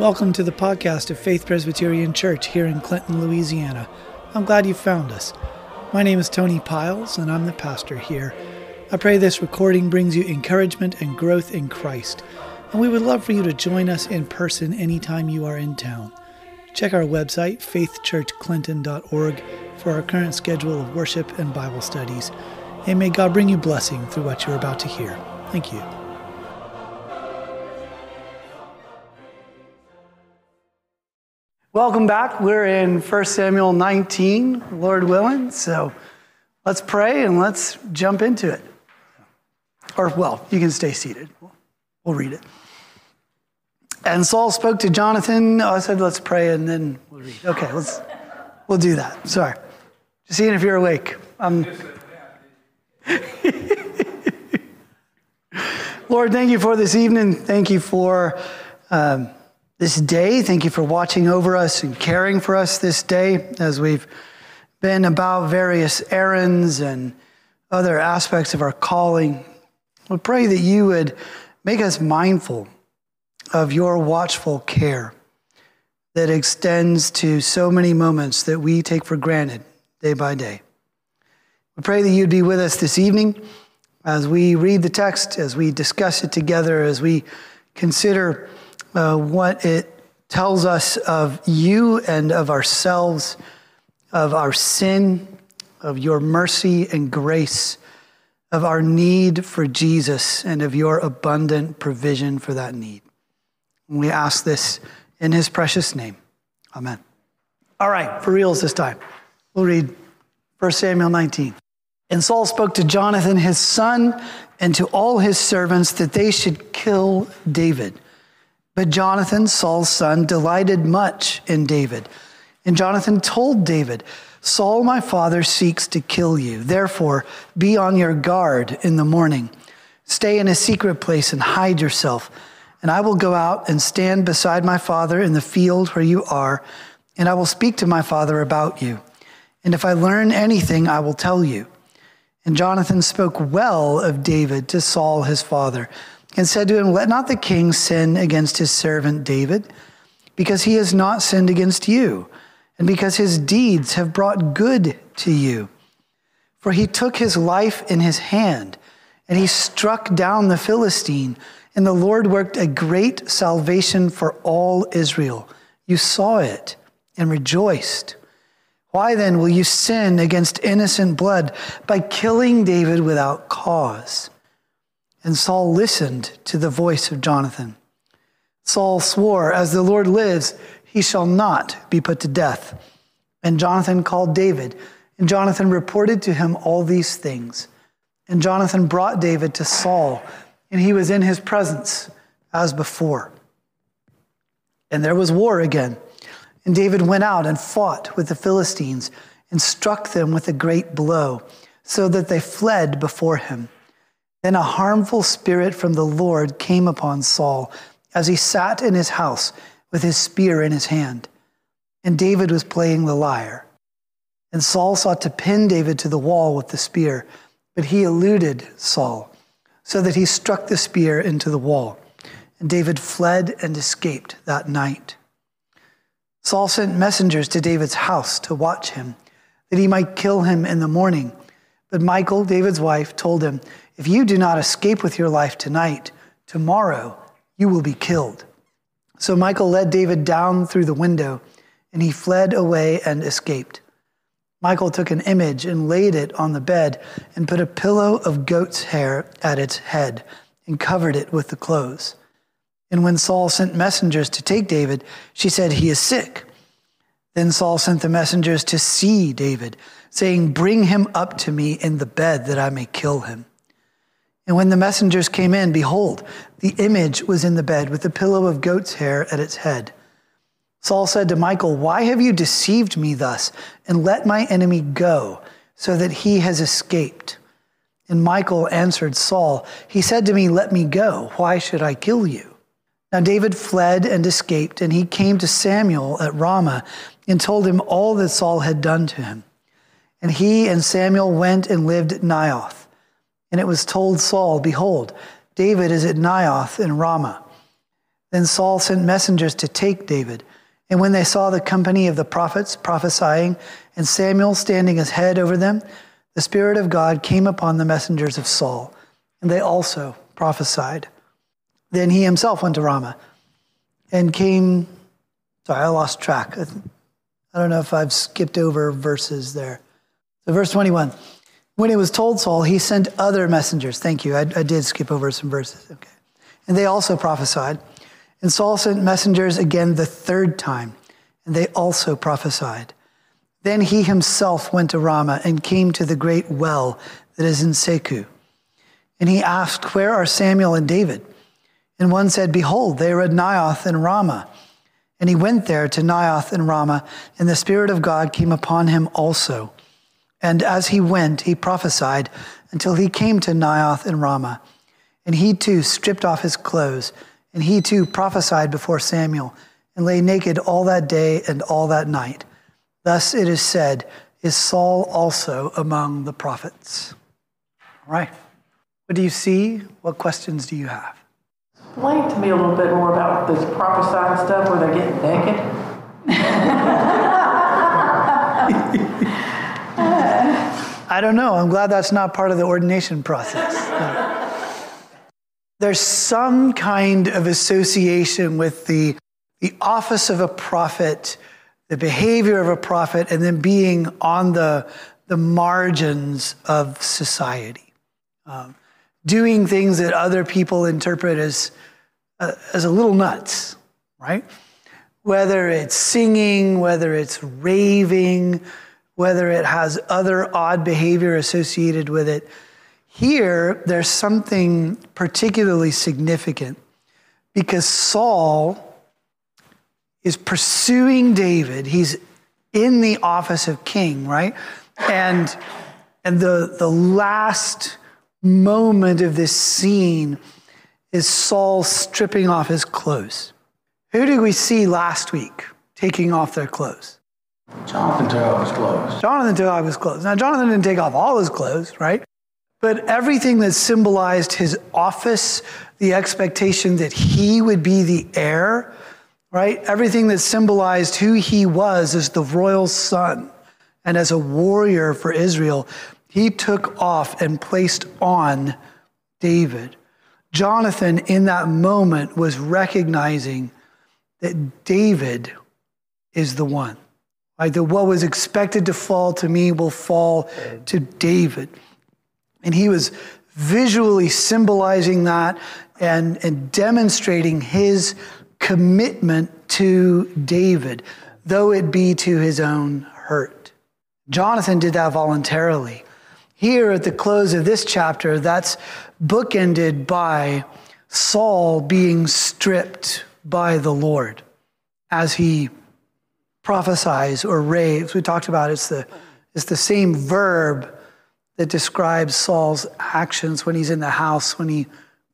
Welcome to the podcast of Faith Presbyterian Church here in Clinton, Louisiana. I'm glad you found us. My name is Tony Piles, and I'm the pastor here. I pray this recording brings you encouragement and growth in Christ, and we would love for you to join us in person anytime you are in town. Check our website, faithchurchclinton.org, for our current schedule of worship and Bible studies, and may God bring you blessing through what you're about to hear. Thank you. Welcome back. We're in 1 Samuel 19, Lord willing. So let's pray and let's jump into it. Or, well, you can stay seated. We'll read it. And Saul spoke to Jonathan. Oh, I said, let's pray and then we'll read. Okay, let's, we'll do that. Sorry. Just seeing if you're awake. Um, Lord, thank you for this evening. Thank you for. Um, this day. Thank you for watching over us and caring for us this day as we've been about various errands and other aspects of our calling. We pray that you would make us mindful of your watchful care that extends to so many moments that we take for granted day by day. We pray that you'd be with us this evening as we read the text, as we discuss it together, as we consider uh, what it tells us of you and of ourselves, of our sin, of your mercy and grace, of our need for Jesus, and of your abundant provision for that need. And we ask this in his precious name. Amen. All right, for reals this time. We'll read 1 Samuel 19. And Saul spoke to Jonathan, his son, and to all his servants that they should kill David. But Jonathan, Saul's son, delighted much in David. And Jonathan told David, Saul, my father, seeks to kill you. Therefore, be on your guard in the morning. Stay in a secret place and hide yourself. And I will go out and stand beside my father in the field where you are, and I will speak to my father about you. And if I learn anything, I will tell you. And Jonathan spoke well of David to Saul his father and said to him, Let not the king sin against his servant David, because he has not sinned against you, and because his deeds have brought good to you. For he took his life in his hand, and he struck down the Philistine, and the Lord worked a great salvation for all Israel. You saw it and rejoiced. Why then will you sin against innocent blood by killing David without cause? And Saul listened to the voice of Jonathan. Saul swore, As the Lord lives, he shall not be put to death. And Jonathan called David, and Jonathan reported to him all these things. And Jonathan brought David to Saul, and he was in his presence as before. And there was war again. And David went out and fought with the Philistines and struck them with a great blow, so that they fled before him. Then a harmful spirit from the Lord came upon Saul as he sat in his house with his spear in his hand. And David was playing the lyre. And Saul sought to pin David to the wall with the spear, but he eluded Saul, so that he struck the spear into the wall. And David fled and escaped that night. Saul sent messengers to David's house to watch him, that he might kill him in the morning. But Michal, David's wife, told him, if you do not escape with your life tonight, tomorrow you will be killed. So Michal led David down through the window, and he fled away and escaped. Michal took an image and laid it on the bed and put a pillow of goat's hair at its head and covered it with the clothes. And when Saul sent messengers to take David, she said, He is sick. Then Saul sent the messengers to see David, saying, Bring him up to me in the bed that I may kill him. And when the messengers came in, behold, the image was in the bed with a pillow of goat's hair at its head. Saul said to Michal, Why have you deceived me thus and let my enemy go so that he has escaped? And Michal answered Saul, He said to me, Let me go. Why should I kill you? Now David fled and escaped, and he came to Samuel at Ramah and told him all that Saul had done to him. And he and Samuel went and lived at Naioth. And it was told Saul, Behold, David is at Naioth in Ramah. Then Saul sent messengers to take David. And when they saw the company of the prophets prophesying and Samuel standing as head over them, the Spirit of God came upon the messengers of Saul, and they also prophesied. Then he himself went to Ramah and came. Sorry, I lost track. I don't know if I've skipped over verses there. So, verse 21. When it was told Saul, he sent other messengers. Thank you. I, I did skip over some verses. Okay. And they also prophesied. And Saul sent messengers again the third time, and they also prophesied. Then he himself went to Ramah and came to the great well that is in Secu. And he asked, Where are Samuel and David? And one said, Behold, they are at Naioth and Ramah. And he went there to Naioth and Ramah, and the Spirit of God came upon him also. And as he went, he prophesied until he came to Naioth and Ramah. And he too stripped off his clothes and he too prophesied before Samuel and lay naked all that day and all that night. Thus it is said, Is Saul also among the prophets? All right. What do you see? What questions do you have? Explain to me a little bit more about this prophesying stuff where they get naked. I don't know. I'm glad that's not part of the ordination process there's some kind of association with the, the office of a prophet, the behavior of a prophet, and then being on the, the margins of society. Um, doing things that other people interpret as, uh, as a little nuts, right? Whether it's singing, whether it's raving, whether it has other odd behavior associated with it. Here, there's something particularly significant because Saul is pursuing David. He's in the office of king, right? And, and the, the last moment of this scene is Saul stripping off his clothes. Who did we see last week taking off their clothes? Jonathan took off his clothes. Jonathan took off his clothes. Now, Jonathan didn't take off all his clothes, right? But everything that symbolized his office, the expectation that he would be the heir, right? Everything that symbolized who he was as the royal son and as a warrior for Israel, he took off and placed on David. Jonathan, in that moment, was recognizing that David is the one. That what was expected to fall to me will fall to David. And he was visually symbolizing that and, and demonstrating his commitment to David, though it be to his own hurt. Jonathan did that voluntarily. Here at the close of this chapter, that's bookended by Saul being stripped by the Lord as he prophesies or raves. We talked about it's the, it's the same verb that describes Saul's actions when he's in the house, when he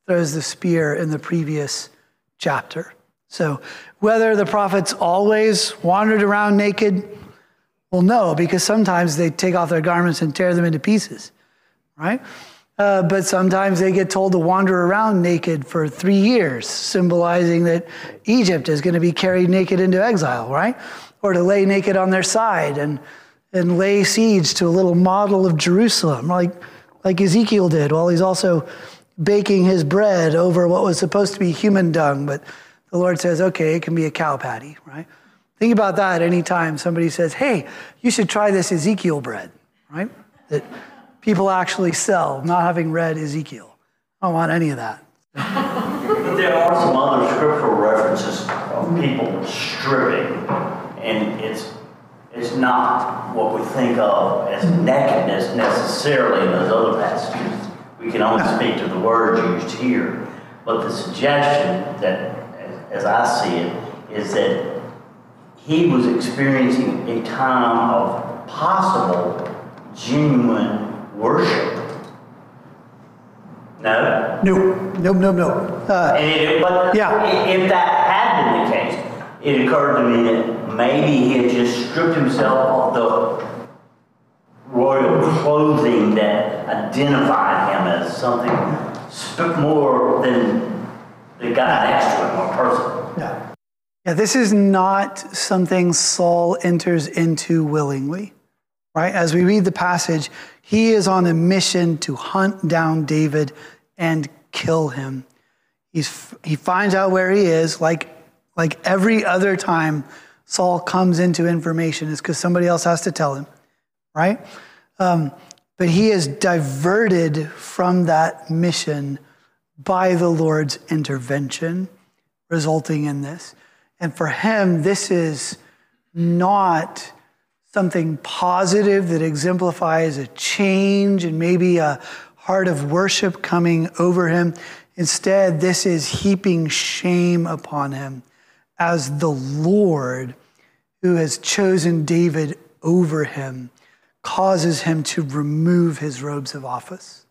throws the spear in the previous chapter. So, whether the prophets always wandered around naked, well, no, because sometimes they take off their garments and tear them into pieces, right? Uh, but sometimes they get told to wander around naked for three years, symbolizing that Egypt is going to be carried naked into exile, right? Or to lay naked on their side and and lay siege to a little model of Jerusalem, like, like Ezekiel did, while he's also baking his bread over what was supposed to be human dung, but the Lord says, okay, it can be a cow patty, right? Think about that anytime somebody says, hey, you should try this Ezekiel bread, right? That people actually sell, not having read Ezekiel. I don't want any of that. But there are some other scriptural references of people stripping, and it's is not what we think of as nakedness necessarily in those other passages. We can only speak to the words used here. But the suggestion that, as I see it, is that he was experiencing a time of possible, genuine worship. No? No, no, no, no. Uh, it, but yeah. if that had been the case, it occurred to me that maybe he had just stripped himself of the royal clothing that identified him as something more than the guy next to him or person. Yeah. Yeah, this is not something Saul enters into willingly, right? As we read the passage, he is on a mission to hunt down David and kill him. He's, he finds out where he is, like, like every other time Saul comes into information, is because somebody else has to tell him, right? Um, but he is diverted from that mission by the Lord's intervention, resulting in this. And for him, this is not something positive that exemplifies a change and maybe a heart of worship coming over him. Instead, this is heaping shame upon him as the Lord who has chosen David over him causes him to remove his robes of office.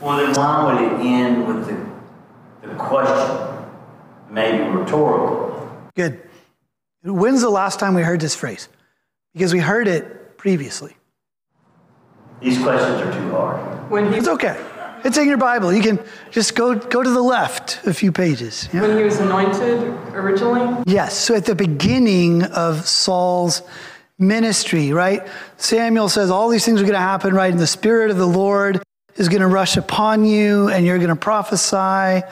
Well, then why would it end with the, the question, maybe rhetorical? Good. When's the last time we heard this phrase? Because we heard it previously. These questions are too hard. When he, It's okay. It's in your Bible. You can just go go to the left a few pages. Yeah? when he was anointed originally, Yes. So at the beginning of Saul's ministry, right? Samuel says all these things are going to happen, right? And the Spirit of the Lord is going to rush upon you and you're going to prophesy.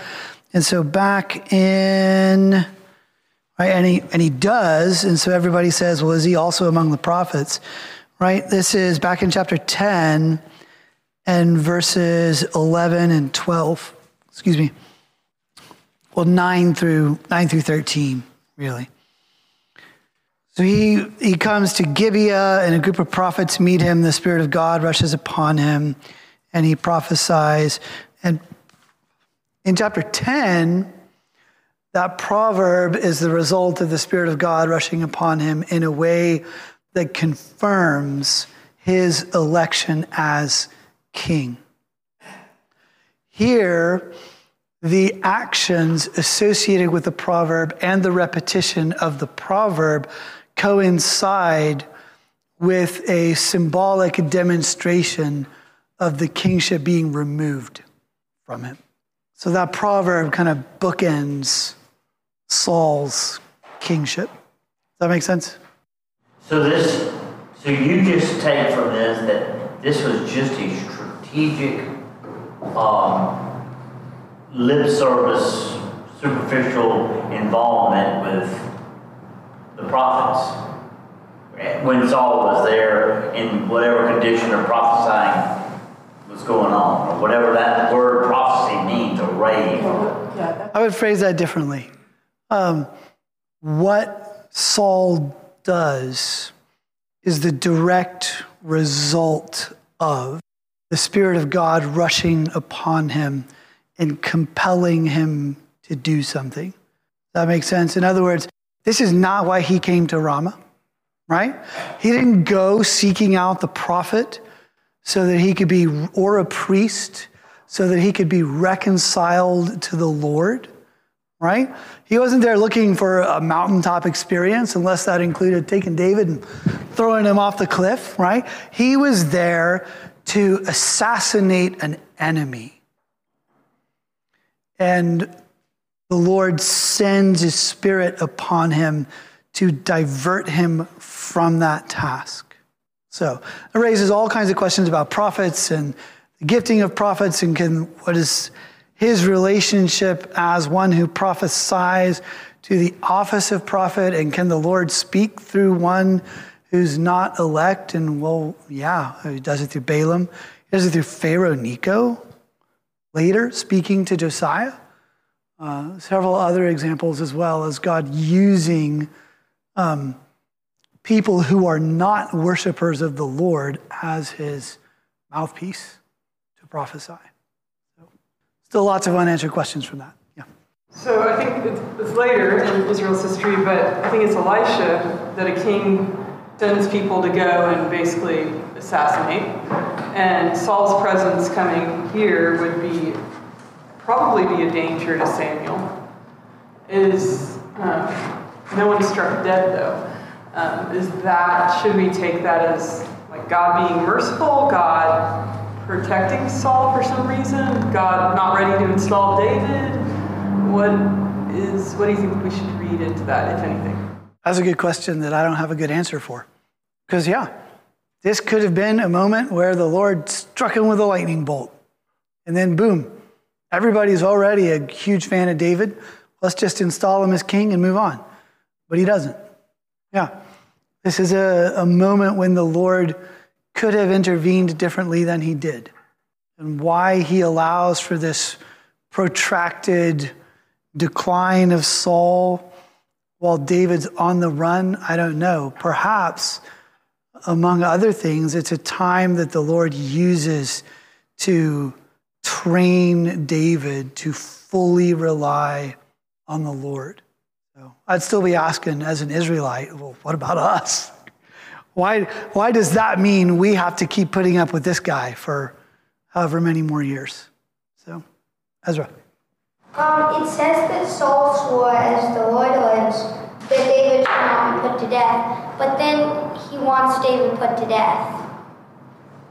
And so back in, right? And he, and he does. And so everybody says, well, is he also among the prophets? Right? This is back in chapter 10 and verses 11 and 12. Excuse me. Well, 9 through 9 through 13, really. So he, he comes to Gibeah, and a group of prophets meet him. The Spirit of God rushes upon him, and he prophesies. And in chapter 10, that proverb is the result of the Spirit of God rushing upon him in a way that confirms his election as king. Here, the actions associated with the proverb and the repetition of the proverb coincide with a symbolic demonstration of the kingship being removed from him. So that proverb kind of bookends Saul's kingship. Does that make sense? So this, so you just take from this that this was just a strategic, um, lip service, superficial involvement with the prophets. When Saul was there in whatever condition of prophesying was going on, or whatever that word prophecy means, or rave. or- yeah, that- I would phrase that differently. Um, what Saul does is the direct result of the Spirit of God rushing upon him and compelling him to do something. That makes sense? In other words, this is not why he came to Ramah, right? He didn't go seeking out the prophet so that he could be, or a priest, so that he could be reconciled to the Lord, right? He wasn't there looking for a mountaintop experience, unless that included taking David and throwing him off the cliff, right? He was there to assassinate an enemy. And the Lord sends his spirit upon him to divert him from that task. So it raises all kinds of questions about prophets and the gifting of prophets and can, what is his relationship as one who prophesies to the office of prophet and can the Lord speak through one who's not elect? And well, yeah, he does it through Balaam. He does it through Pharaoh Neco later, speaking to Josiah. Uh, several other examples as well as God using um, people who are not worshipers of the Lord as his mouthpiece to prophesy. So, still lots of unanswered questions from that. Yeah. So I think it's, it's later in Israel's history, but I think it's Elisha that a king sends people to go and basically assassinate. And Saul's presence coming here would be probably be a danger to Samuel. Is um, no one struck dead though? Um, is that should we take that as like God being merciful, God protecting Saul for some reason, God not ready to install David? what is what do you think we should read into that, if anything? That's a good question that I don't have a good answer for. Because, yeah, this could have been a moment where the Lord struck him with a lightning bolt. And then, boom, everybody's already a huge fan of David. Let's just install him as king and move on. But he doesn't. Yeah, this is a, a moment when the Lord could have intervened differently than he did. And why he allows for this protracted decline of Saul while David's on the run, I don't know. Perhaps, among other things, it's a time that the Lord uses to train David to fully rely on the Lord. So I'd still be asking, as an Israelite, well, what about us? Why, why does that mean we have to keep putting up with this guy for however many more years? So, Ezra. Um, it says that Saul swore, as the Lord lives, that David should not be put to death, but then he wants David put to death,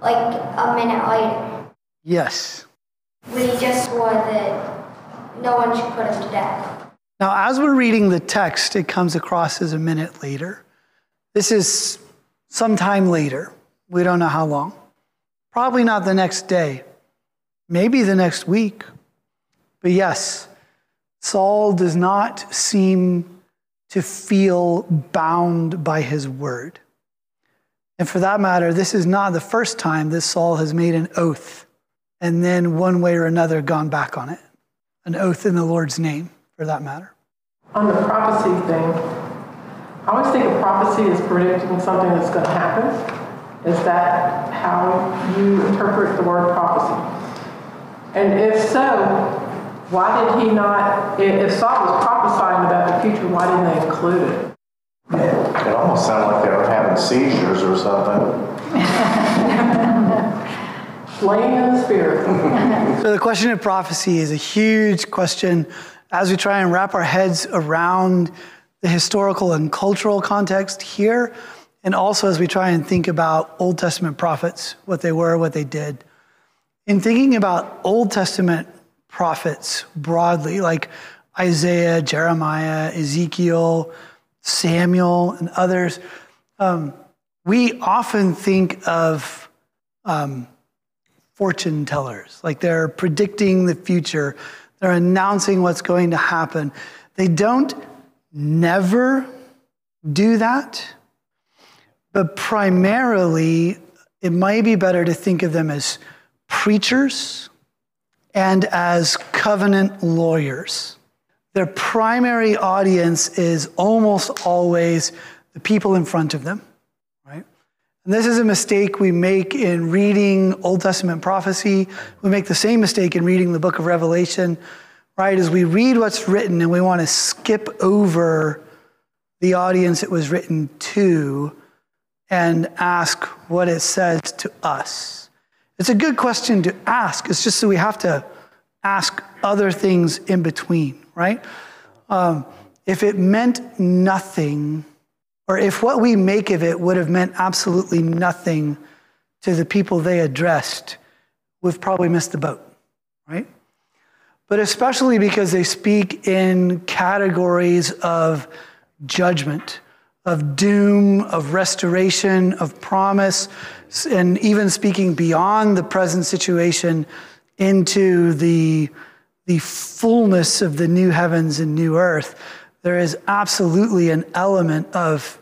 like a minute later. Yes. When he just swore that no one should put him to death. Now, as we're reading the text, it comes across as a minute later. This is sometime later. We don't know how long. Probably not the next day, maybe the next week. But yes, Saul does not seem to feel bound by his word. And for that matter, this is not the first time that Saul has made an oath and then, one way or another, gone back on it. An oath in the Lord's name, for that matter. On the prophecy thing, I always think a prophecy is predicting something that's going to happen. Is that how you interpret the word prophecy? And if so, why did he not, if Saul was prophesying about the future, why didn't they include it? Yeah, it almost sounded like they were having seizures or something. Slain in the spirit. So, the question of prophecy is a huge question as we try and wrap our heads around the historical and cultural context here, and also as we try and think about Old Testament prophets, what they were, what they did. In thinking about Old Testament prophets broadly, like Isaiah, Jeremiah, Ezekiel, Samuel, and others, um, we often think of um, fortune tellers, like they're predicting the future, they're announcing what's going to happen. They don't never do that, but primarily, it might be better to think of them as preachers and as covenant lawyers. Their primary audience is almost always the people in front of them, right? And this is a mistake we make in reading Old Testament prophecy. We make the same mistake in reading the book of Revelation, right? As we read what's written and we want to skip over the audience it was written to and ask what it says to us. It's a good question to ask. It's just that we have to ask other things in between, right? Um, if it meant nothing, or if what we make of it would have meant absolutely nothing to the people they addressed, we've probably missed the boat, right? But especially because they speak in categories of judgment, of doom, of restoration, of promise, and even speaking beyond the present situation into the, the fullness of the new heavens and new earth, there is absolutely an element of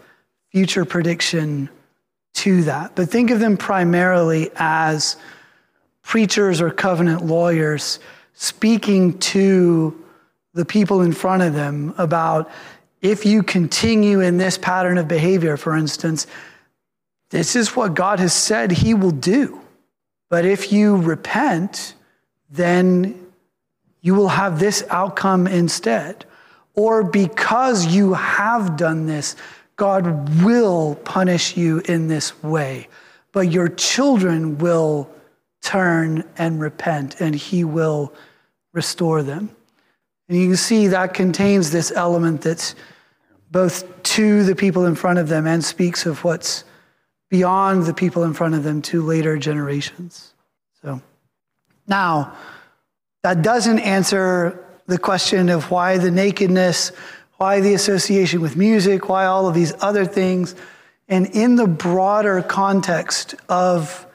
future prediction to that. But think of them primarily as preachers or covenant lawyers speaking to the people in front of them about if you continue in this pattern of behavior, for instance, this is what God has said He will do. But if you repent, then you will have this outcome instead. Or because you have done this, God will punish you in this way. But your children will turn and repent, and He will restore them. And you can see that contains this element that's both to the people in front of them and speaks of what's beyond the people in front of them to later generations. So now, that doesn't answer the question of why the nakedness, why the association with music, why all of these other things. And in the broader context of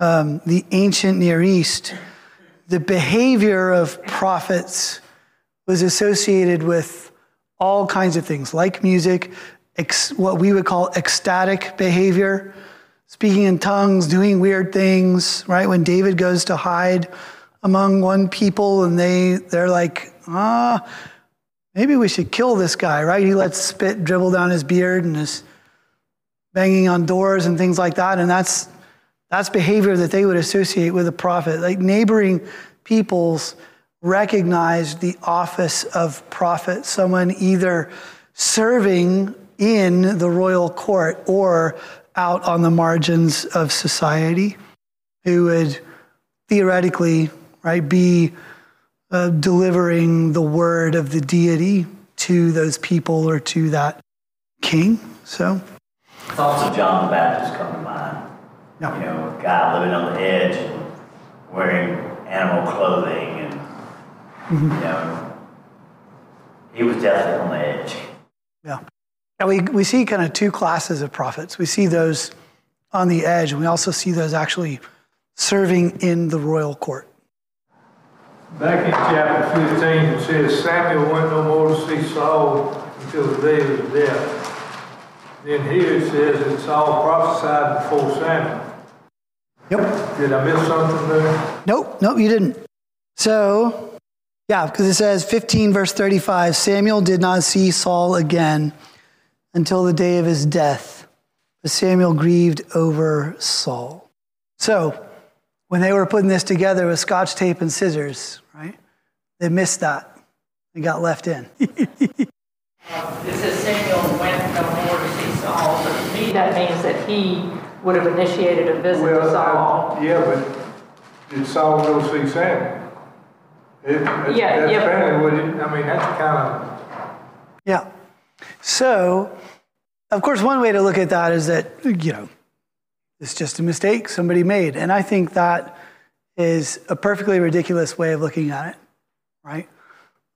um, the ancient Near East, the behavior of prophets was associated with all kinds of things like music, ex- what we would call ecstatic behavior, speaking in tongues, doing weird things, right? When David goes to hide among one people and they, they're like, ah, maybe we should kill this guy, right? He lets spit dribble down his beard and is banging on doors and things like that. And that's, that's behavior that they would associate with a prophet. Like neighboring peoples recognized the office of prophet, someone either serving in the royal court or out on the margins of society who would theoretically right be uh, delivering the word of the deity to those people or to that king so Thoughts of John the Baptist come to mind. You know, a guy living on the edge and wearing animal clothing Mm-hmm. you know, he was definitely on the edge. Yeah. And we, we see kind of two classes of prophets. We see those on the edge, and we also see those actually serving in the royal court. Back in chapter 15, it says Samuel went no more to see Saul until the day of his death. Then here it says that Saul prophesied before Samuel. Yep. Did I miss something there? Nope, nope, you didn't. So, yeah, because it says 15, verse 35 Samuel did not see Saul again until the day of his death, but Samuel grieved over Saul. So, when they were putting this together with scotch tape and scissors, right, they missed that. They got left in. It says Samuel went no more to see Saul, so to me, that means that he would have initiated a visit to Saul. I- yeah, but did Saul go see Samuel? It, it- Yeah, that's yeah. apparently what it, I mean, that's kind of, Yeah. So, of course, one way to look at that is that, you know, it's just a mistake somebody made. And I think that is a perfectly ridiculous way of looking at it, right?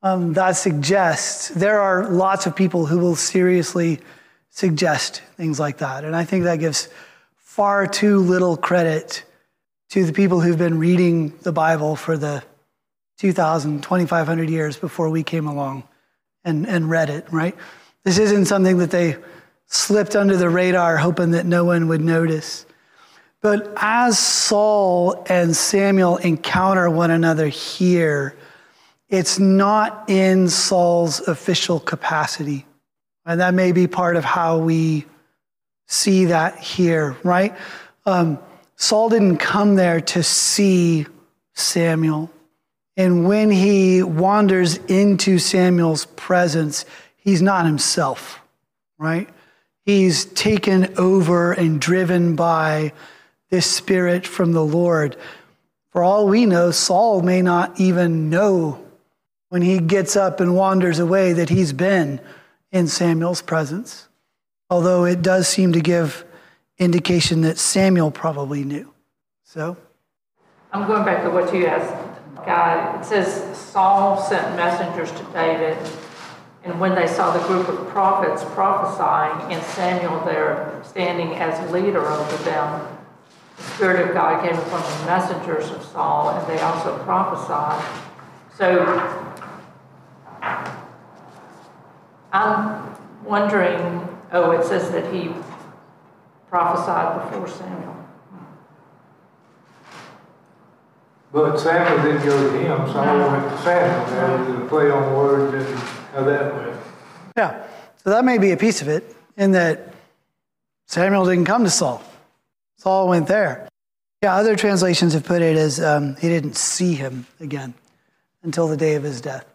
Um, that suggests there are lots of people who will seriously suggest things like that. And I think that gives far too little credit to the people who've been reading the Bible for the 2,000, 2,500 years before we came along and, and read it, right? This isn't something that they slipped under the radar hoping that no one would notice. But as Saul and Samuel encounter one another here, it's not in Saul's official capacity. And that may be part of how we see that here, right? Um, Saul didn't come there to see Samuel. And when he wanders into Samuel's presence, he's not himself, right? He's taken over and driven by this spirit from the Lord. For all we know, Saul may not even know when he gets up and wanders away that he's been in Samuel's presence, although it does seem to give indication that Samuel probably knew. So, I'm going back to what you asked, Guy. It says Saul sent messengers to David, and when they saw the group of prophets prophesying and Samuel there standing as leader over them, the Spirit of God came upon the messengers of Saul, and they also prophesied. So I'm wondering, oh, it says that he prophesied before Samuel. But Samuel didn't go to him, Saul went to Samuel. There was a play on words and how that went. yeah, so that may be a piece of it in that Samuel didn't come to Saul, Saul went there. Yeah, other translations have put it as um, he didn't see him again until the day of his death.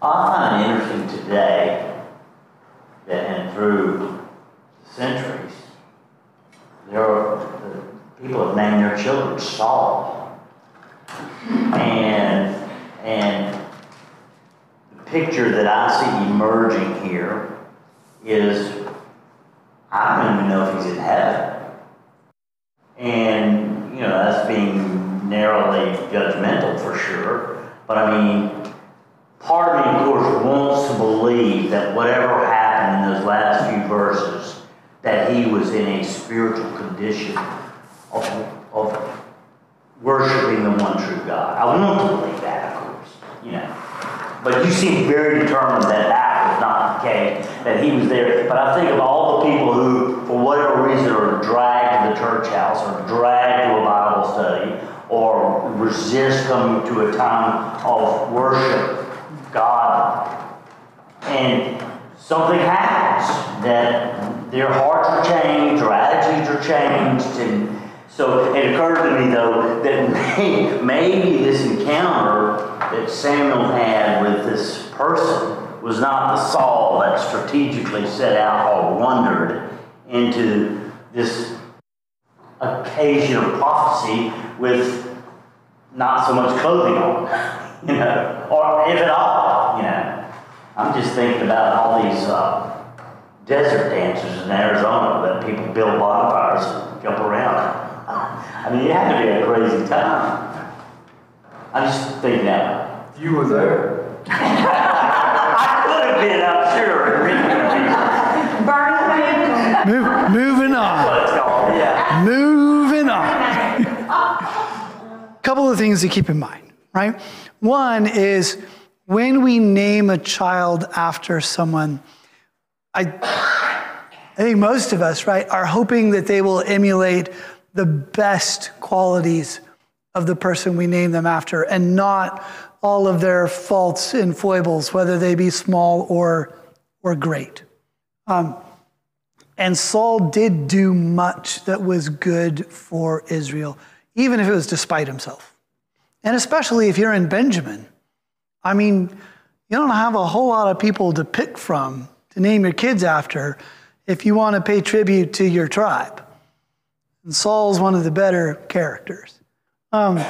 I find it interesting today that, and through centuries, there are the people have named their children Saul, and and the picture that I see emerging here is I don't even know if he's in heaven, and you know that's being narrowly judgmental for sure, but I mean part of me, of course, wants to believe that whatever happened in those last few verses, that he was in a spiritual condition of, of worshiping the one true God. I want to believe that, of course, you know. But you seem very determined that that was not the case, that he was there. But I think of all the people who, for whatever reason, are dragged to the church house or dragged to a Bible study or resist coming to a time of worship God. And something happens that their hearts are changed, their attitudes are changed, and so it occurred to me though that may, maybe this encounter that Samuel had with this person was not the Saul that strategically set out or wandered into this occasion of prophecy with not so much clothing on, you know, or if at all, you know. I'm just thinking about all these uh, desert dancers in Arizona that people build bonfires and jump around. I mean, it had to be a crazy time. I'm just thinking that. You were there. I could have been, I'm sure. Move, moving on. Let's go. Yeah. Moving on. A couple of things to keep in mind, right? One is when we name a child after someone, I, I think most of us, right, are hoping that they will emulate the best qualities of the person we name them after and not all of their faults and foibles, whether they be small or, or great. Um, and Saul did do much that was good for Israel, even if it was despite himself. And especially if you're in Benjamin. I mean, you don't have a whole lot of people to pick from to name your kids after if you want to pay tribute to your tribe. And Saul's one of the better characters. Um,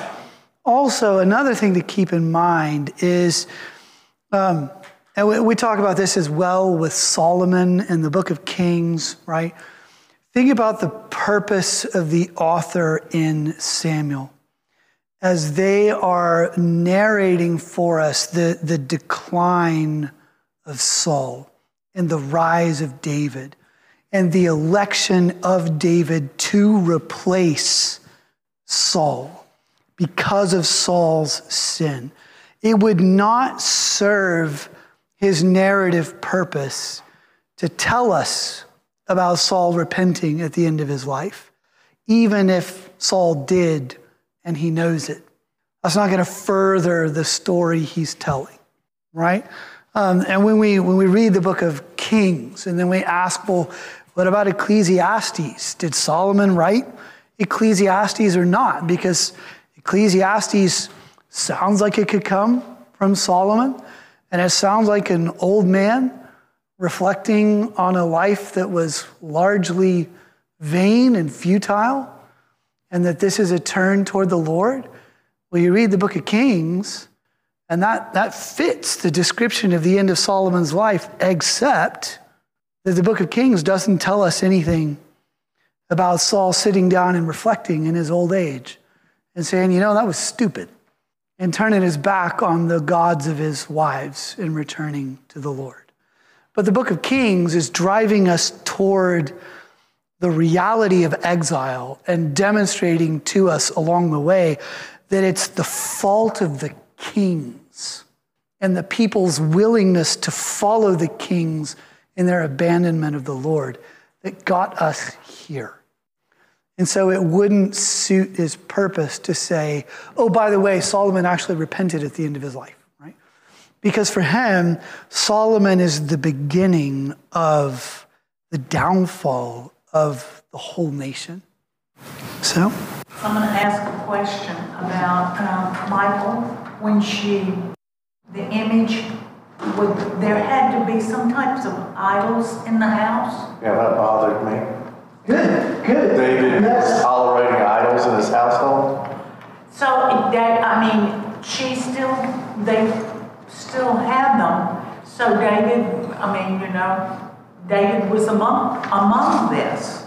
also, another thing to keep in mind is, um, and we, we talk about this as well with Solomon in the book of Kings, right? Think about the purpose of the author in Samuel as they are narrating for us the, the decline of Saul and the rise of David and the election of David to replace Saul because of Saul's sin. It would not serve his narrative purpose to tell us about Saul repenting at the end of his life, even if Saul did and he knows it. That's not going to further the story he's telling, right? Um, and when we when we read the book of Kings, and then we ask, well, what about Ecclesiastes? Did Solomon write Ecclesiastes or not? Because Ecclesiastes sounds like it could come from Solomon, and it sounds like an old man reflecting on a life that was largely vain and futile and that this is a turn toward the Lord? Well, you read the book of Kings, and that, that fits the description of the end of Solomon's life, except that the book of Kings doesn't tell us anything about Saul sitting down and reflecting in his old age and saying, you know, that was stupid, and turning his back on the gods of his wives and returning to the Lord. But the book of Kings is driving us toward the reality of exile and demonstrating to us along the way that it's the fault of the kings and the people's willingness to follow the kings in their abandonment of the Lord that got us here. And so it wouldn't suit his purpose to say, oh, by the way, Solomon actually repented at the end of his life, right? Because for him, Solomon is the beginning of the downfall of the whole nation. So? I'm going to ask a question about um, Michal. When she, the image, would there had to be some types of idols in the house? Yeah, that bothered me. Good, good. David was tolerating idols in his household. So that I mean, she still they still had them. So David, I mean, you know, David was among among this.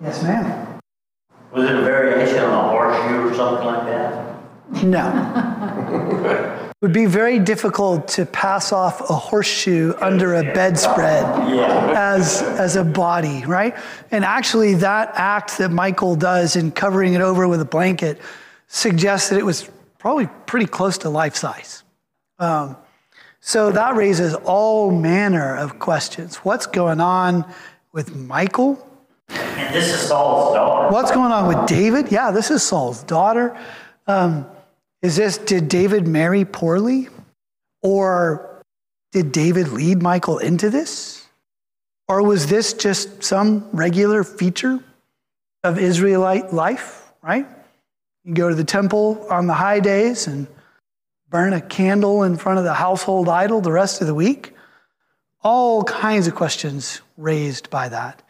Yes, ma'am. Was it a variation on a horseshoe or something like that? No. it would be very difficult to pass off a horseshoe under a bedspread Yeah. as, as a body, right? And actually, that act that Michal does in covering it over with a blanket suggests that it was probably pretty close to life size. Um, so that raises all manner of questions. What's going on with Michal? And this is Saul's daughter. What's going on with David? Yeah, this is Saul's daughter. Um, is this, did David marry poorly? Or did David lead Michal into this? Or was this just some regular feature of Israelite life, right? You go to the temple on the high days and burn a candle in front of the household idol the rest of the week. All kinds of questions raised by that.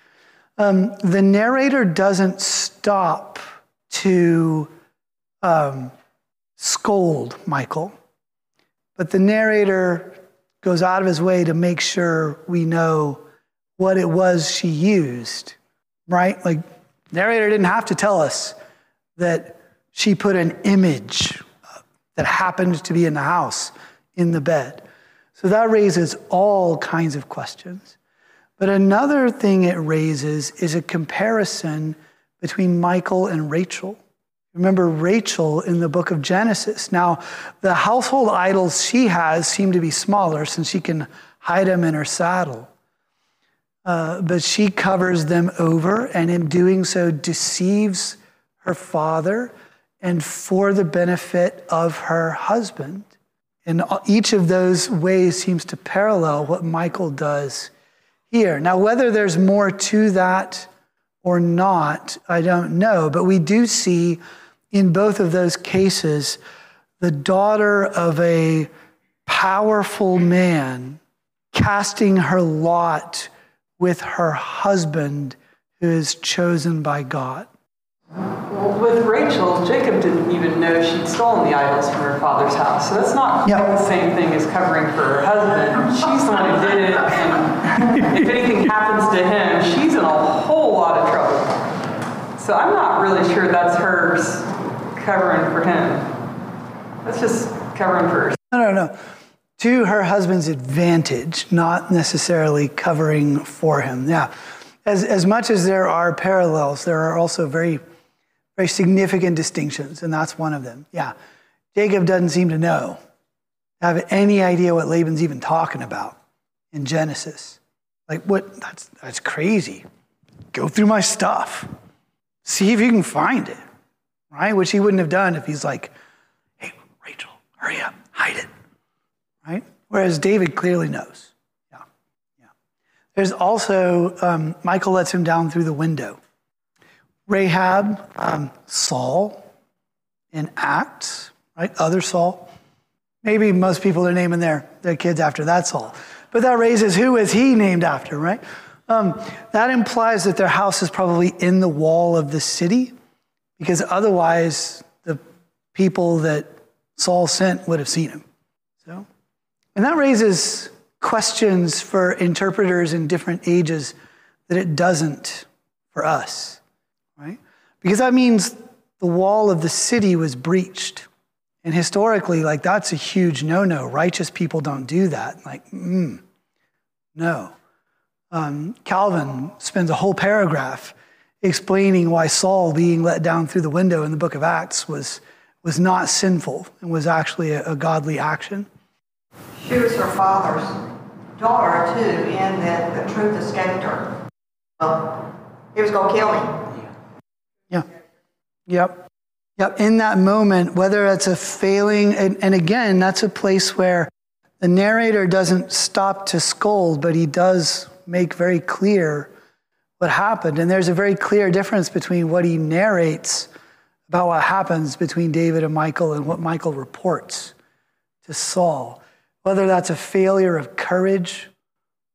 Um, the narrator doesn't stop to um, scold Michal, but the narrator goes out of his way to make sure we know what it was she used, right? Like, narrator didn't have to tell us that she put an image that happened to be in the house in the bed. So that raises all kinds of questions. But another thing it raises is a comparison between Michal and Rachel. Remember Rachel in the book of Genesis. Now, the household idols she has seem to be smaller since she can hide them in her saddle. Uh, but she covers them over and in doing so deceives her father and for the benefit of her husband. And each of those ways seems to parallel what Michal does here. Now, whether there's more to that or not, I don't know, but we do see in both of those cases the daughter of a powerful man casting her lot with her husband who is chosen by God. Well, with Rachel, Jacob didn't even know she'd stolen the idols from her father's house. So that's not Yep. the same thing as covering for her husband. She's the one who did it, and if anything happens to him, she's in a whole lot of trouble. So I'm not really sure that's hers covering for him. That's just covering for. No, no, no. To her husband's advantage, not necessarily covering for him. Yeah. As, as much as there are parallels, there are also very, very significant distinctions, and that's one of them. Yeah. Jacob doesn't seem to know, have any idea what Laban's even talking about in Genesis. Like, what? That's, that's crazy. Go through my stuff, see if you can find it, right? Which he wouldn't have done if he's like, hey, Rachel, hurry up, hide it, right? Whereas David clearly knows. Yeah, yeah. There's also, um, Michal lets him down through the window. Rahab, um, Saul in Acts, right? Other Saul. Maybe most people are naming their, their kids after that Saul. But that raises who is he named after, right? Um, that implies that their house is probably in the wall of the city, because otherwise the people that Saul sent would have seen him. So, and that raises questions for interpreters in different ages that it doesn't for us, right? Because that means the wall of the city was breached. And historically, like that's a huge no no. Righteous people don't do that. Like, mm, no. Um, Calvin spends a whole paragraph explaining why Saul being let down through the window in the book of Acts was, was not sinful and was actually a, a godly action. She was her father's daughter too, and that the truth escaped her. Well, he was gonna kill me. Yeah. Yep. Yep. In that moment, whether it's a failing, and, and again, that's a place where the narrator doesn't stop to scold, but he does make very clear what happened. And there's a very clear difference between what he narrates about what happens between David and Michal and what Michal reports to Saul. Whether that's a failure of courage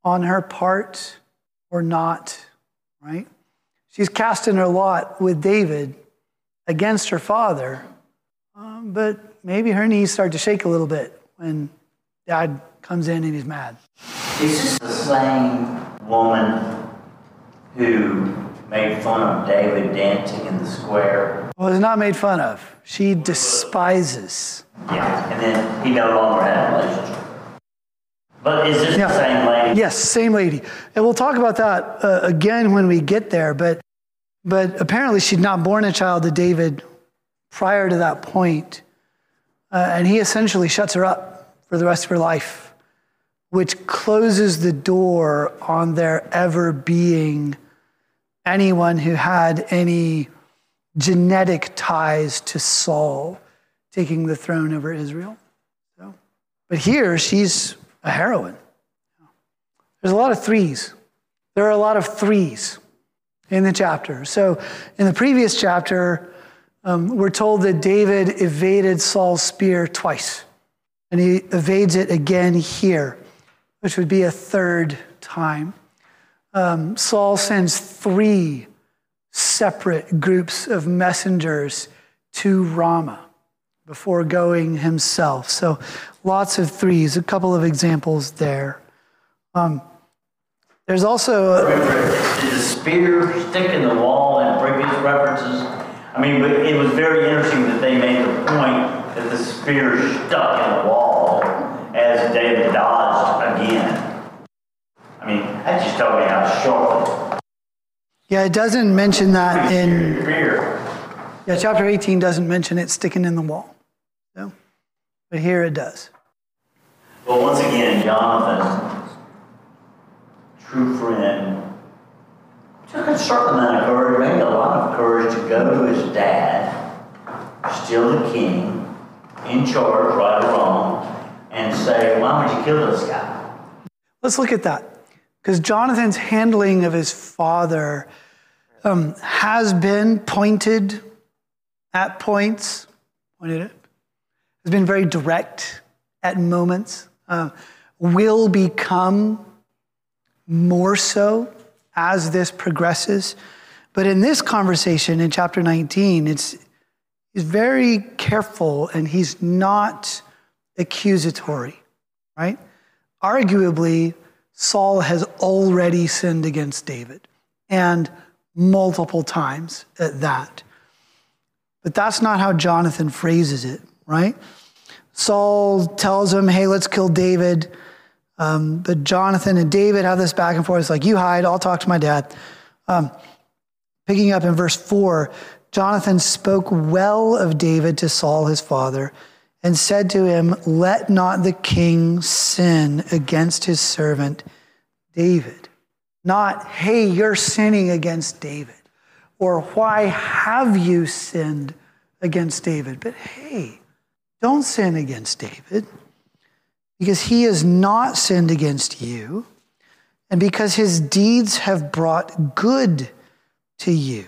on her part or not, right? She's casting her lot with David against her father, um, but maybe her knees start to shake a little bit when dad comes in and he's mad. Is this the same woman who made fun of David dancing in the square Was not made fun of. She despises. Yeah, and then he no longer had a relationship. But is this Yeah. the same lady? Yes, same lady. And we'll talk about that uh, again when we get there. But, but apparently, she'd not born a child to David prior to that point. Uh, and he essentially shuts her up for the rest of her life, which closes the door on there ever being anyone who had any genetic ties to Saul taking the throne over Israel. But here, she's a heroine. There's a lot of threes. There are a lot of threes in the chapter. So, in the previous chapter, um, we're told that David evaded Saul's spear twice, and he evades it again here, which would be a third time. Um, Saul sends three separate groups of messengers to Ramah before going himself. So, lots of threes, a couple of examples there. Um, there's also a, Did the spear stick in the wall in previous references? I mean, but it was very interesting that they made the point that the spear stuck in the wall as David dodged again. I mean, that just told me how sharp yeah, it doesn't mention that in yeah, chapter 18 doesn't mention it sticking in the wall. So, but here it does. Well, once again, Jonathan, true friend, took a certain amount of courage, maybe a lot of courage to go to his dad, still the king, in charge, right or wrong, and say, why would you kill this guy? Let's look at that. Because Jonathan's handling of his father um, has been pointed at points, pointed at, has been very direct at moments, uh, will become more so as this progresses. But in this conversation in chapter 19, it's, he's very careful and he's not accusatory, right? Arguably, Saul has already sinned against David, and multiple times at that. But that's not how Jonathan phrases it, right? Saul tells him, hey, let's kill David. Um, but Jonathan and David have this back and forth. It's like, you hide, I'll talk to my dad. Um, picking up in verse 4, Jonathan spoke well of David to Saul, his father, and said to him, Let not the king sin against his servant David. Not, hey, you're sinning against David, or why have you sinned against David? But hey, don't sin against David because he has not sinned against you, and because his deeds have brought good to you.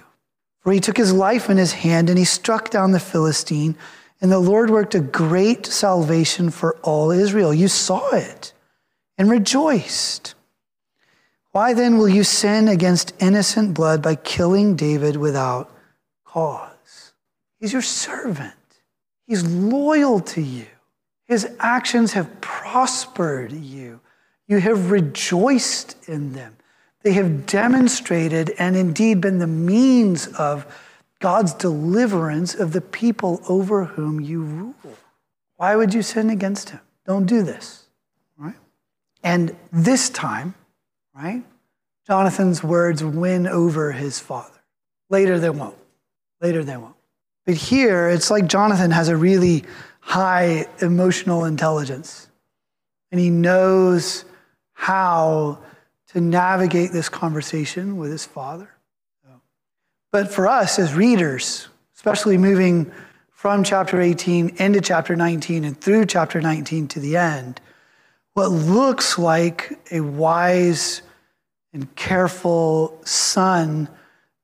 For he took his life in his hand and he struck down the Philistine, and the Lord worked a great salvation for all Israel. You saw it and rejoiced. Why then will you sin against innocent blood by killing David without cause? He's your servant, he's loyal to you. His actions have prospered you. You have rejoiced in them. They have demonstrated and indeed been the means of God's deliverance of the people over whom you rule. Why would you sin against him? Don't do this, right? And this time, right, Jonathan's words win over his father. Later they won't. Later they won't. But here, it's like Jonathan has a really high emotional intelligence, and he knows how to navigate this conversation with his father. But for us as readers, especially moving from chapter 18 into chapter 19 and through chapter 19 to the end, what looks like a wise and careful son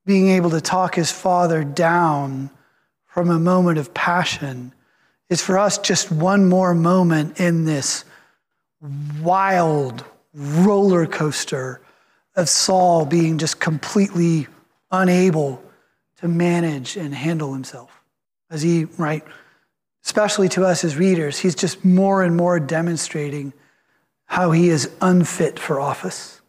being able to talk his father down from a moment of passion is for us just one more moment in this wild roller coaster of Saul being just completely unable to manage and handle himself. As he, right, especially to us as readers, he's just more and more demonstrating how he is unfit for office.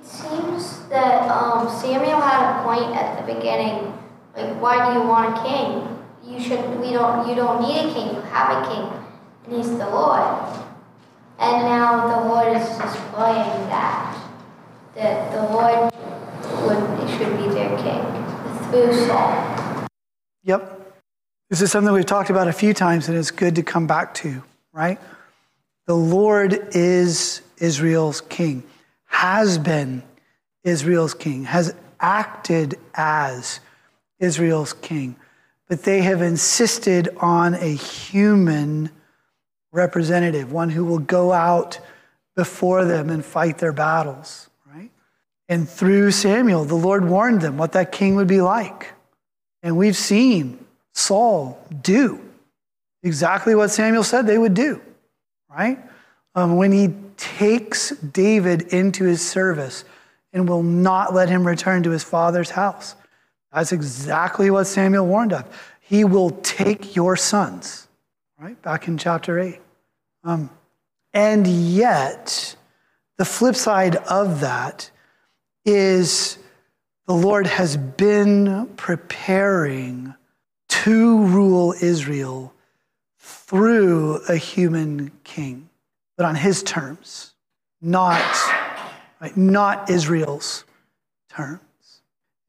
It seems that um, Samuel had a point at the beginning Like, why do you want a king? You should. We don't. You don't need a king. You have a king, and he's the Lord. And now the Lord is displaying that that the Lord should be their king through Saul. Yep. This is something we've talked about a few times, and it's good to come back to, right? The Lord is Israel's king, has been Israel's king, has acted as Israel's king, but they have insisted on a human representative, one who will go out before them and fight their battles? And through Samuel, the Lord warned them what that king would be like. And we've seen Saul do exactly what Samuel said they would do, right? Um, when he takes David into his service and will not let him return to his father's house. That's exactly what Samuel warned of. He will take your sons, right? Back in chapter 8. Um, and yet, the flip side of that is the Lord has been preparing to rule Israel through a human king, but on his terms, not, right, not Israel's terms.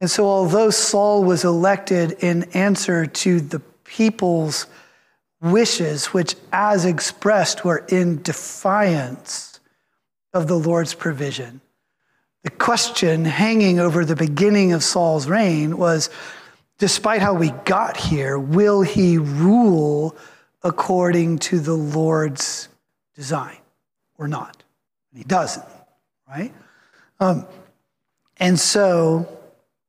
And so, although Saul was elected in answer to the people's wishes, which, as expressed, were in defiance of the Lord's provision, the question hanging over the beginning of Saul's reign was despite how we got here, will he rule according to the Lord's design or not? And he doesn't, right? Um, and so,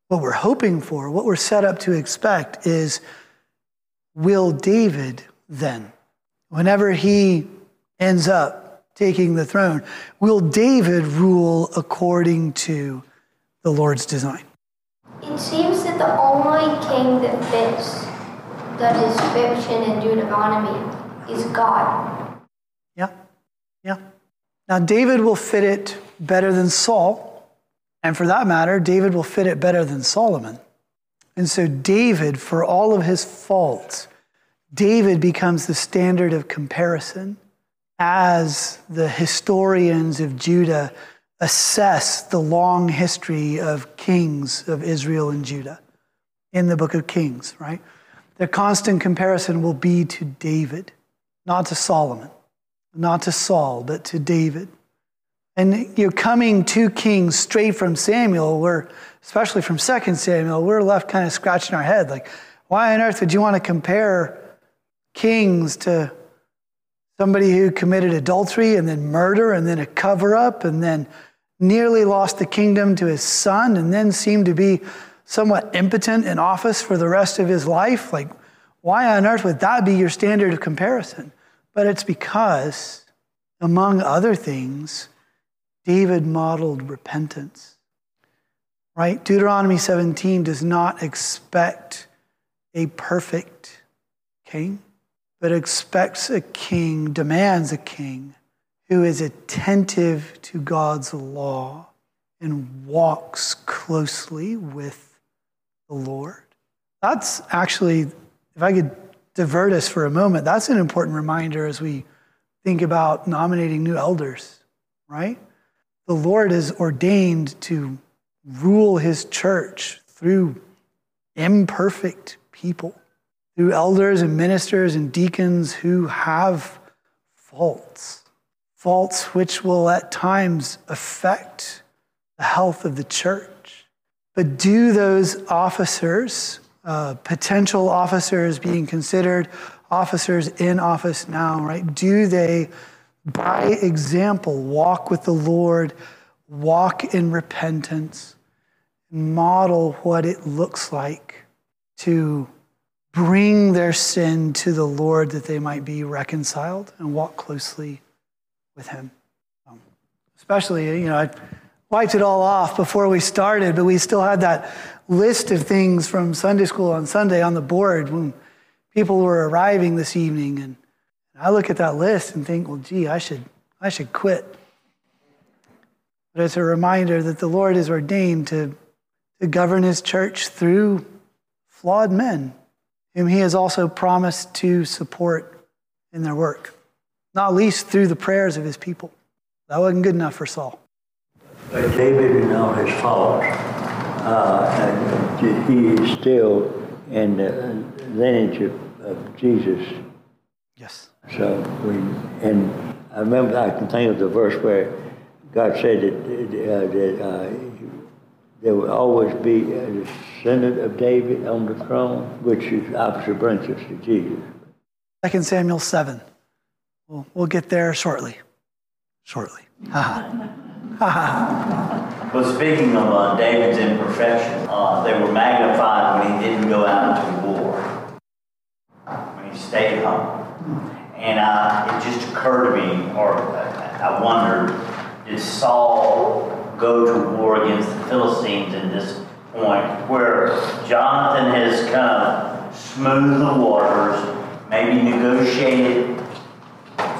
what we're hoping for, what we're set up to expect is will David then, whenever he ends up taking the throne, will David rule according to the Lord's design? It seems that the only king that fits the description in Deuteronomy is God. Yeah, yeah. Now, David will fit it better than Saul. And for that matter, David will fit it better than Solomon. And so, David, for all of his faults, David becomes the standard of comparison as the historians of Judah assess the long history of kings of Israel and Judah in the book of Kings, right? Their constant comparison will be to David, not to Solomon, not to Saul, but to David. And you're coming to kings straight from Samuel, we're, especially from 2 Samuel, we're left kind of scratching our head like, why on earth would you want to compare kings to somebody who committed adultery and then murder and then a cover up and then nearly lost the kingdom to his son and then seemed to be somewhat impotent in office for the rest of his life? Like, why on earth would that be your standard of comparison? But it's because, among other things, David modeled repentance. Right? Deuteronomy 17 does not expect a perfect king, but expects a king, demands a king who is attentive to God's law and walks closely with the Lord. That's actually, if I could divert us for a moment, that's an important reminder as we think about nominating new elders, right? The Lord is ordained to rule his church through imperfect people, through elders and ministers and deacons who have faults, faults which will at times affect the health of the church. But do those officers, uh, potential officers being considered officers in office now, right? Do they by example, walk with the Lord, walk in repentance, model what it looks like to bring their sin to the Lord that they might be reconciled and walk closely with Him. Um, especially, you know, I wiped it all off before we started, but we still had that list of things from Sunday school on Sunday on the board when people were arriving this evening and I look at that list and think, well, gee, I should, I should quit. But it's a reminder that the Lord is ordained to, to govern his church through flawed men whom he has also promised to support in their work, not least through the prayers of his people. That wasn't good enough for Saul. But David and all his faults, uh, and he is still in the lineage of, of Jesus. Yes. So we, and I remember, I can think of the verse where God said that, uh, that uh, there will always be a descendant of David on the throne, which is obviously brings us to Jesus. 2 Samuel 7. We'll, we'll get there shortly. Shortly. But speaking of uh, David's imperfection, uh, they were magnified when he didn't go out into war, when he stayed home. And uh, it just occurred to me, or I wondered, did Saul go to war against the Philistines at this point where Jonathan has come, smoothed the waters, maybe negotiated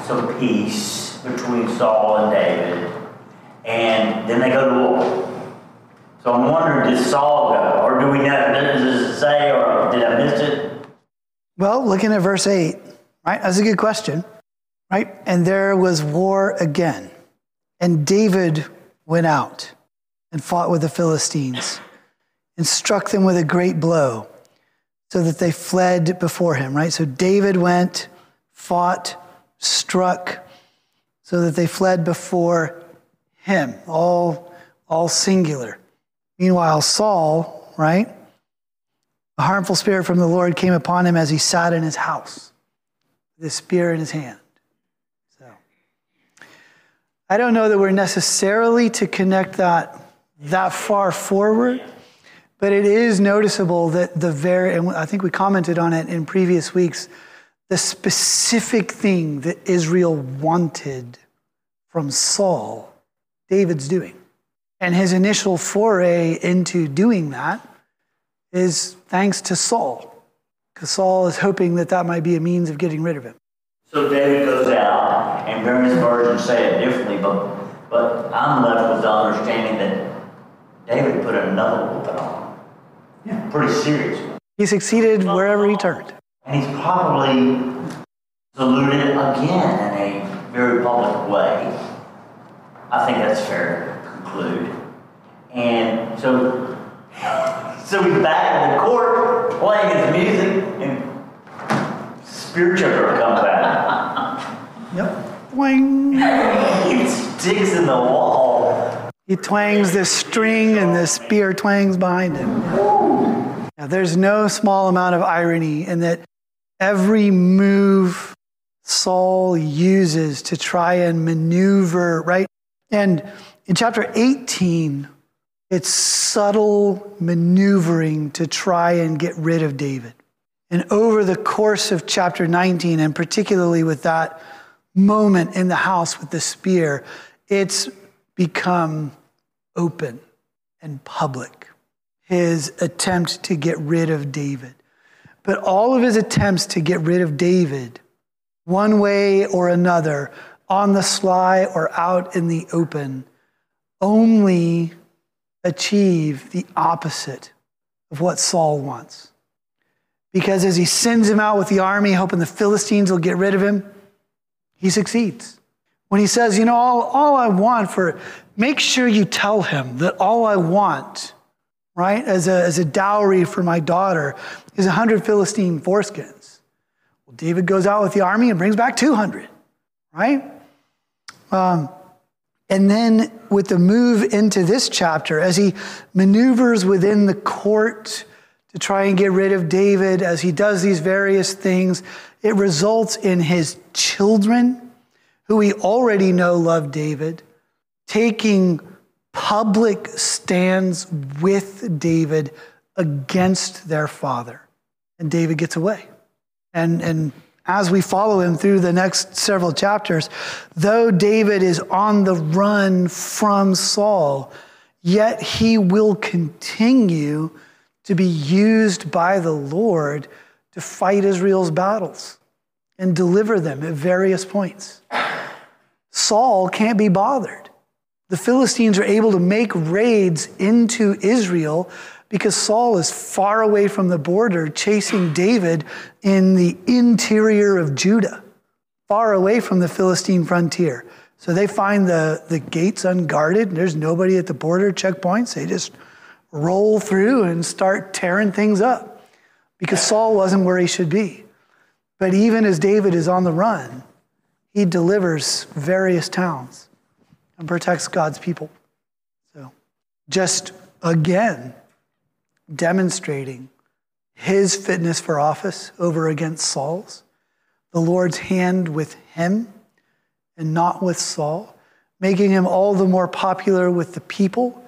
some peace between Saul and David, and then they go to war. So I'm wondering, did Saul go, or do we know? Does it say, or did I miss it? Well, looking at verse 8, right? That's a good question, right? And there was war again. And David went out and fought with the Philistines and struck them with a great blow so that they fled before him, right? So David went, fought, struck so that they fled before him, all, all singular. Meanwhile, Saul, right? A harmful spirit from the Lord came upon him as he sat in his house, with spear in his hand. I don't know that we're necessarily to connect that that far forward, but it is noticeable that the very, and I think we commented on it in previous weeks, the specific thing that Israel wanted from Saul, David's doing. And his initial foray into doing that is thanks to Saul, because Saul is hoping that that might be a means of getting rid of him. So David goes out, and various versions say it differently, but but I'm left with the understanding that David put another whooping on. Yeah. Pretty serious. He succeeded wherever he turned. And he's probably saluted again in a very public way. I think that's fair to conclude. And so, so he's back in the court playing his music, and Spear Chucker comes out. Yep. Sticks in the wall. He twangs this string, and the spear twangs behind him. Now, there's no small amount of irony in that every move Saul uses to try and maneuver, right? And in chapter 18, it's subtle maneuvering to try and get rid of David. And over the course of chapter 19, and particularly with that moment in the house with the spear, it's become open and public. His attempt to get rid of David. But all of his attempts to get rid of David, one way or another, on the sly or out in the open, only achieve the opposite of what Saul wants. Because as he sends him out with the army, hoping the Philistines will get rid of him, he succeeds. When he says, You know, all, all I want for, make sure you tell him that all I want, right, as a, as a dowry for my daughter is 100 Philistine foreskins. Well, David goes out with the army and brings back 200, right? Um, and then with the move into this chapter, as he maneuvers within the court to try and get rid of David, as he does these various things, it results in his children, who we already know love David, taking public stands with David against their father. And David gets away. And, and as we follow him through the next several chapters, though David is on the run from Saul, yet he will continue to be used by the Lord to fight Israel's battles and deliver them at various points. Saul can't be bothered. The Philistines are able to make raids into Israel because Saul is far away from the border chasing David in the interior of Judah, far away from the Philistine frontier. So they find the, the gates unguarded, and there's nobody at the border checkpoints. They just roll through and start tearing things up because Saul wasn't where he should be. But even as David is on the run, he delivers various towns and protects God's people. So, just again, demonstrating his fitness for office over against Saul's, the Lord's hand with him and not with Saul, making him all the more popular with the people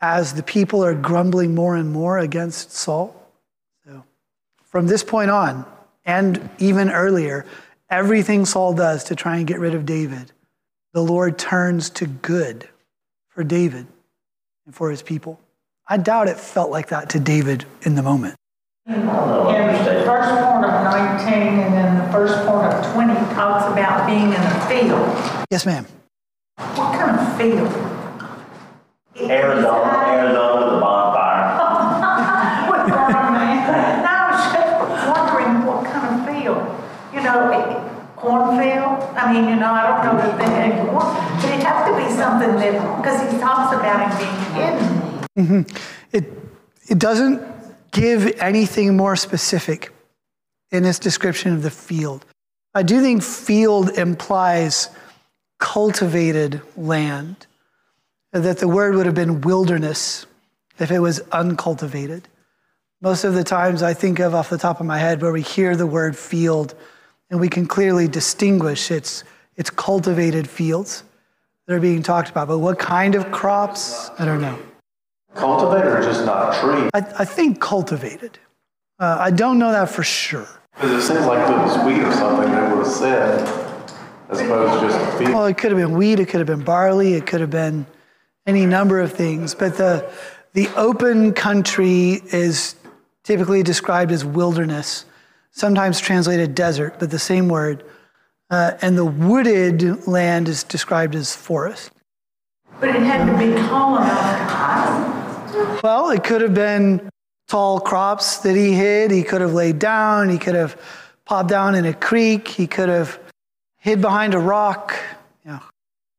as the people are grumbling more and more against Saul. So, from this point on, and even earlier, everything Saul does to try and get rid of David, the Lord turns to good for David and for his people. I doubt it felt like that to David in the moment. In the first part of 19 and then the first part of 20 talks about being in a field. Yes, ma'am. What kind of field? Arizona, Arizona, the bonfire. What kind of man? No, I was just wondering what kind of field. You know, a cornfield? I mean, you know, I don't know that they had corn, but it has to be something that, because he talks about it being hidden. Mm-hmm. It, it doesn't give anything more specific in its description of the field. I do think field implies cultivated land, that the word would have been wilderness if it was uncultivated. Most of the times I think of off the top of my head where we hear the word field and we can clearly distinguish it's, it's cultivated fields that are being talked about. But what kind of crops? I don't know. Cultivated or just not tree? I, I think cultivated. Uh, I don't know that for sure. Because it seems like it was wheat or something, they would have said, as opposed to just a field. Well, it could have been wheat, it could have been barley, it could have been any number of things. But the, the open country is typically described as wilderness, sometimes translated desert, but the same word. Uh, and the wooded land is described as forest. But it had to be tall enough. Well, it could have been tall crops that he hid. He could have laid down. He could have popped down in a creek. He could have hid behind a rock. Yeah.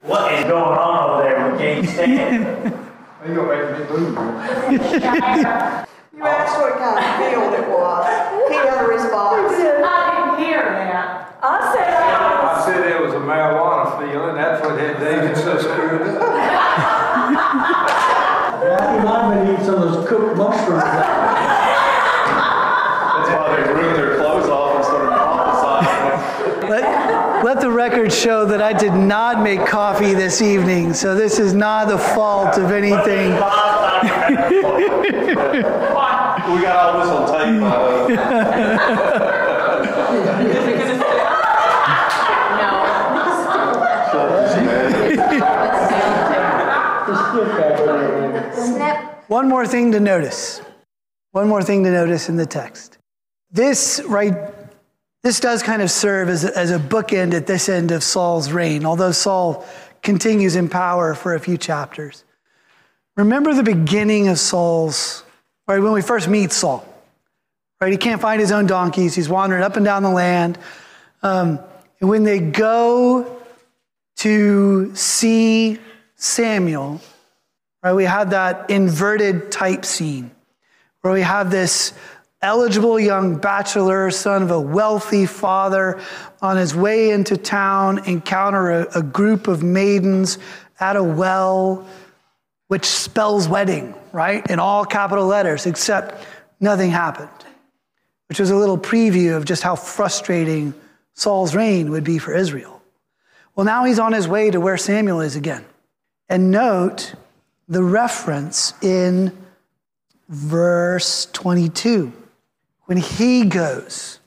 What is going on over there? with can't stand. You gonna make me move. You asked what kind of field it was. He had a response. I didn't hear that. I said, I said it was a marijuana field, and that's what had David so screwed up. Matthew might have been eating some of those cooked mushrooms. That's why they ruined their clothes off and started prophesying. Let, let the record show that I did not make coffee this evening, so this is not the fault of anything. We got all this on tape. uh, Is it gonna stay? Just get that right there. Snip. One more thing to notice. One more thing to notice in the text. This, right, this does kind of serve as a, as a bookend at this end of Saul's reign, although Saul continues in power for a few chapters. Remember the beginning of Saul's, right, when we first meet Saul, right? He can't find his own donkeys, he's wandering up and down the land. Um, and when they go to see Samuel, right, we have that inverted type scene where we have this eligible young bachelor, son of a wealthy father, on his way into town, encounter a, a group of maidens at a well, which spells wedding, right, in all capital letters, except nothing happened, which was a little preview of just how frustrating Saul's reign would be for Israel. Well, now he's on his way to where Samuel is again. And note the reference in verse 22 when he goes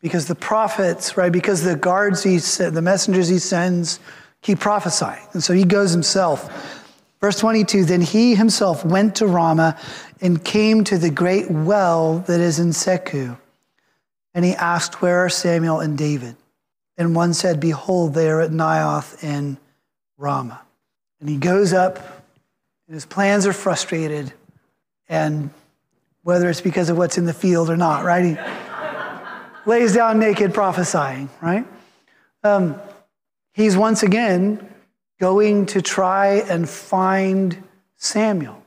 because the prophets right because the guards he the messengers he sends keep prophesying and so he goes himself. Verse 22 then he himself went to ramah and came to the great well that is in Secu. And he asked where are samuel and david? And one said behold they are at naioth in ramah. And he goes up and his plans are frustrated And whether it's because of what's in the field or not, right? He lays down naked prophesying, right? Um, he's once again going to try and find Samuel.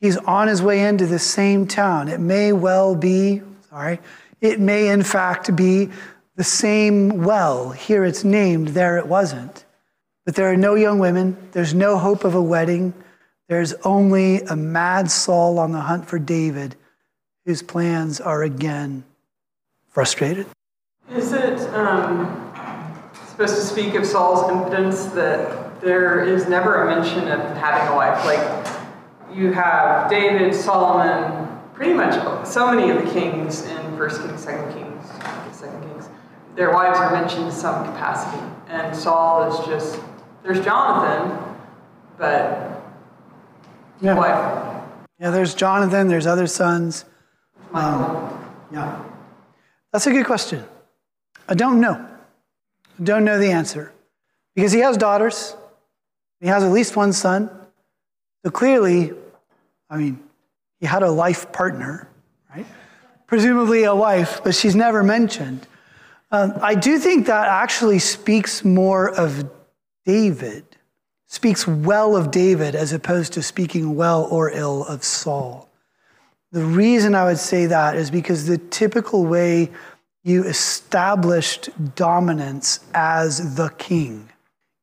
He's on his way into the same town. It may well be, sorry, it may in fact be the same well. Here it's named, there it wasn't. But there are no young women, there's no hope of a wedding. There's only a mad Saul on the hunt for David, whose plans are again frustrated. Is it um, supposed to speak of Saul's impotence that there is never a mention of having a wife? Like you have David, Solomon, pretty much so many of the kings in First Kings, Second Kings, Second Kings. Their wives are mentioned in some capacity, and Saul is just there's Jonathan, but Yeah. wife. Yeah, there's Jonathan, there's other sons. Um, yeah. That's a good question. I don't know. I don't know the answer. Because he has daughters, he has at least one son. So clearly, I mean, he had a life partner, right? Presumably a wife, but she's never mentioned. Um, I do think that actually speaks more of David, speaks well of David as opposed to speaking well or ill of Saul. The reason I would say that is because the typical way you established dominance as the king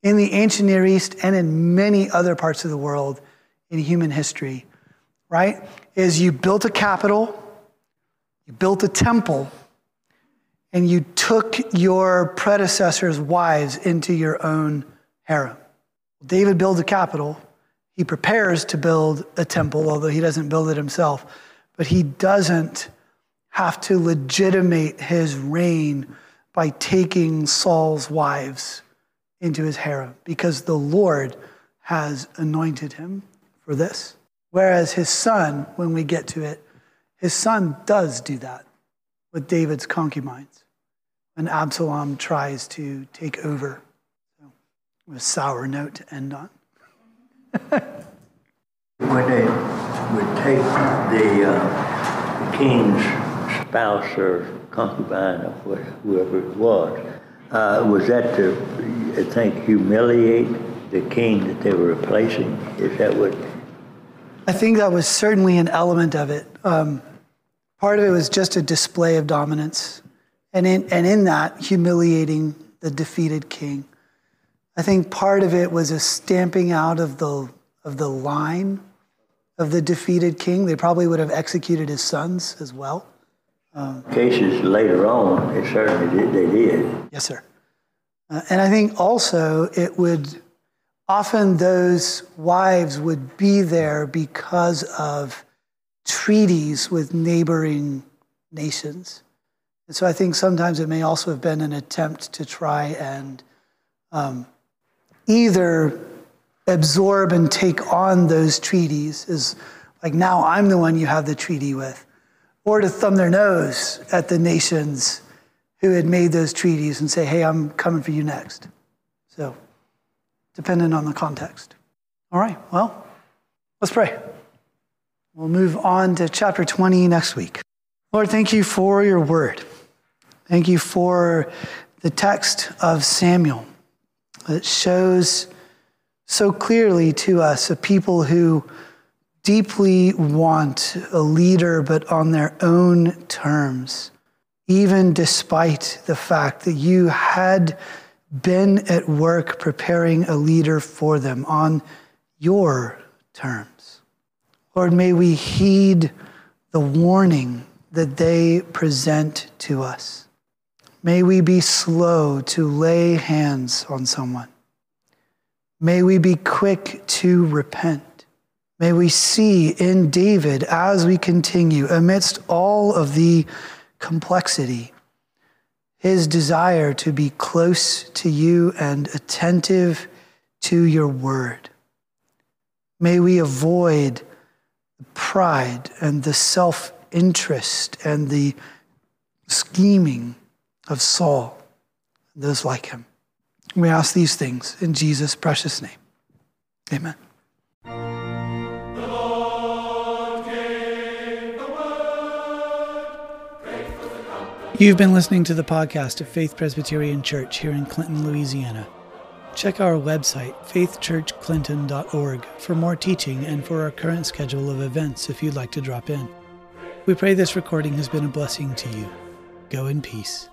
in the ancient Near East and in many other parts of the world in human history, right, is you built a capital, you built a temple, and you took your predecessors' wives into your own harem. David builds a capital. He prepares to build a temple, although he doesn't build it himself. But he doesn't have to legitimate his reign by taking Saul's wives into his harem because the Lord has anointed him for this. Whereas his son, when we get to it, his son does do that with David's concubines when Absalom tries to take over. A sour note to end on. When they would take the, uh, the king's spouse or concubine or whoever it was, uh, was that to, I think, humiliate the king that they were replacing? Is that what? I think that was certainly an element of it. Um, part of it was just a display of dominance, and in, and in that, humiliating the defeated king. I think part of it was a stamping out of the, of the line of the defeated king. They probably would have executed his sons as well. Cases later on, it certainly did, they did. Yes, sir. Uh, and I think also it would often those wives would be there because of treaties with neighboring nations. And so I think sometimes it may also have been an attempt to try and um, either absorb and take on those treaties as like now I'm the one you have the treaty with, or to thumb their nose at the nations who had made those treaties and say, hey, I'm coming for you next. So, dependent on the context. All right, well, let's pray. We'll move on to chapter 20 next week. Lord, thank you for your word. Thank you for the text of Samuel that shows so clearly to us a people who deeply want a leader, but on their own terms, even despite the fact that you had been at work preparing a leader for them on your terms. Lord, may we heed the warning that they present to us. May we be slow to lay hands on someone. May we be quick to repent. May we see in David as we continue, amidst all of the complexity, his desire to be close to you and attentive to your word. May we avoid pride and the self interest and the scheming of Saul and those like him. We ask these things in Jesus' precious name. Amen. You've been listening to the podcast of Faith Presbyterian Church here in Clinton, Louisiana. Check our website, faithchurchclinton.org, for more teaching and for our current schedule of events if you'd like to drop in. We pray this recording has been a blessing to you. Go in peace.